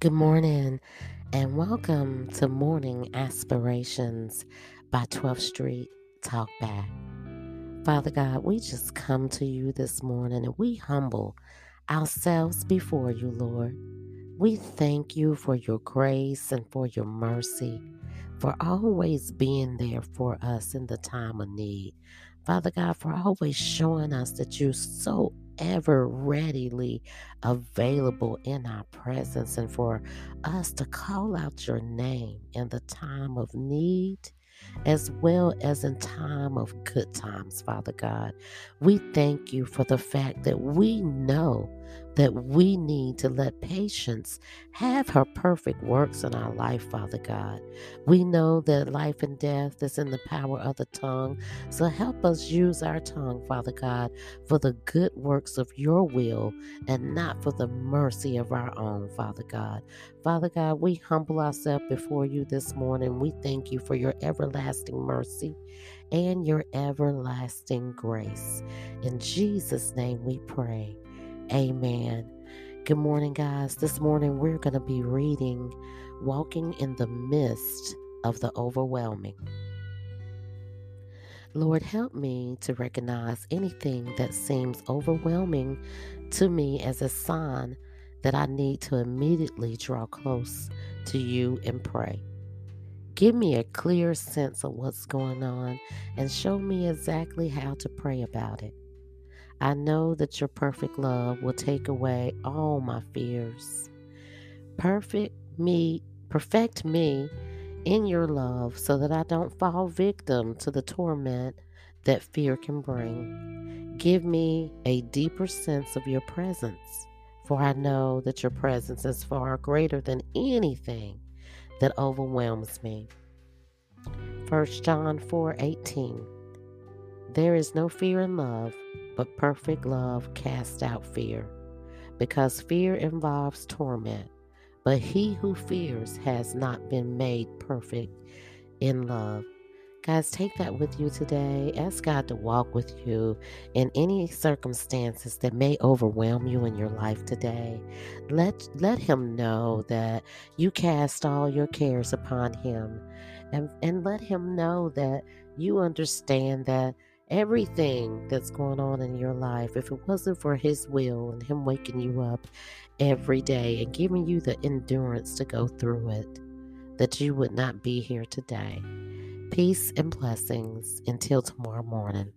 Good morning and welcome to Morning Aspirations by 12th Street Talkback. Father God, we just come to you this morning and we humble ourselves before you, Lord. We thank you for your grace and for your mercy, for always being there for us in the time of need. Father God, for always showing us that you're so ever readily available in our presence and for us to call out your name in the time of need as well as in time of good times, Father God. We thank you for the fact that we know that we need to let patience have her perfect works in our life, Father God. We know that life and death is in the power of the tongue, so help us use our tongue, Father God, for the good works of your will and not for the mercy of our own, Father God. Father God, we humble ourselves before you this morning. We thank you for your everlasting mercy and your everlasting grace. In Jesus' name we pray. Amen. Good morning, guys. This morning we're going to be reading Walking in the Midst of the Overwhelming. Lord, help me to recognize anything that seems overwhelming to me as a sign that I need to immediately draw close to you and pray. Give me a clear sense of what's going on and show me exactly how to pray about it. I know that your perfect love will take away all my fears. Perfect me, perfect me in your love so that I don't fall victim to the torment that fear can bring. Give me a deeper sense of your presence, for I know that your presence is far greater than anything that overwhelms me. 1 John 4 18. There is no fear in love but perfect love casts out fear, because fear involves torment. But he who fears has not been made perfect in love. Guys, take that with you today. Ask God to walk with you in any circumstances that may overwhelm you in your life today. Let let him know that you cast all your cares upon him. And and let him know that you understand that everything that's going on in your life, if it wasn't for His will and Him waking you up every day and giving you the endurance to go through it, that you would not be here today. Peace and blessings until tomorrow morning.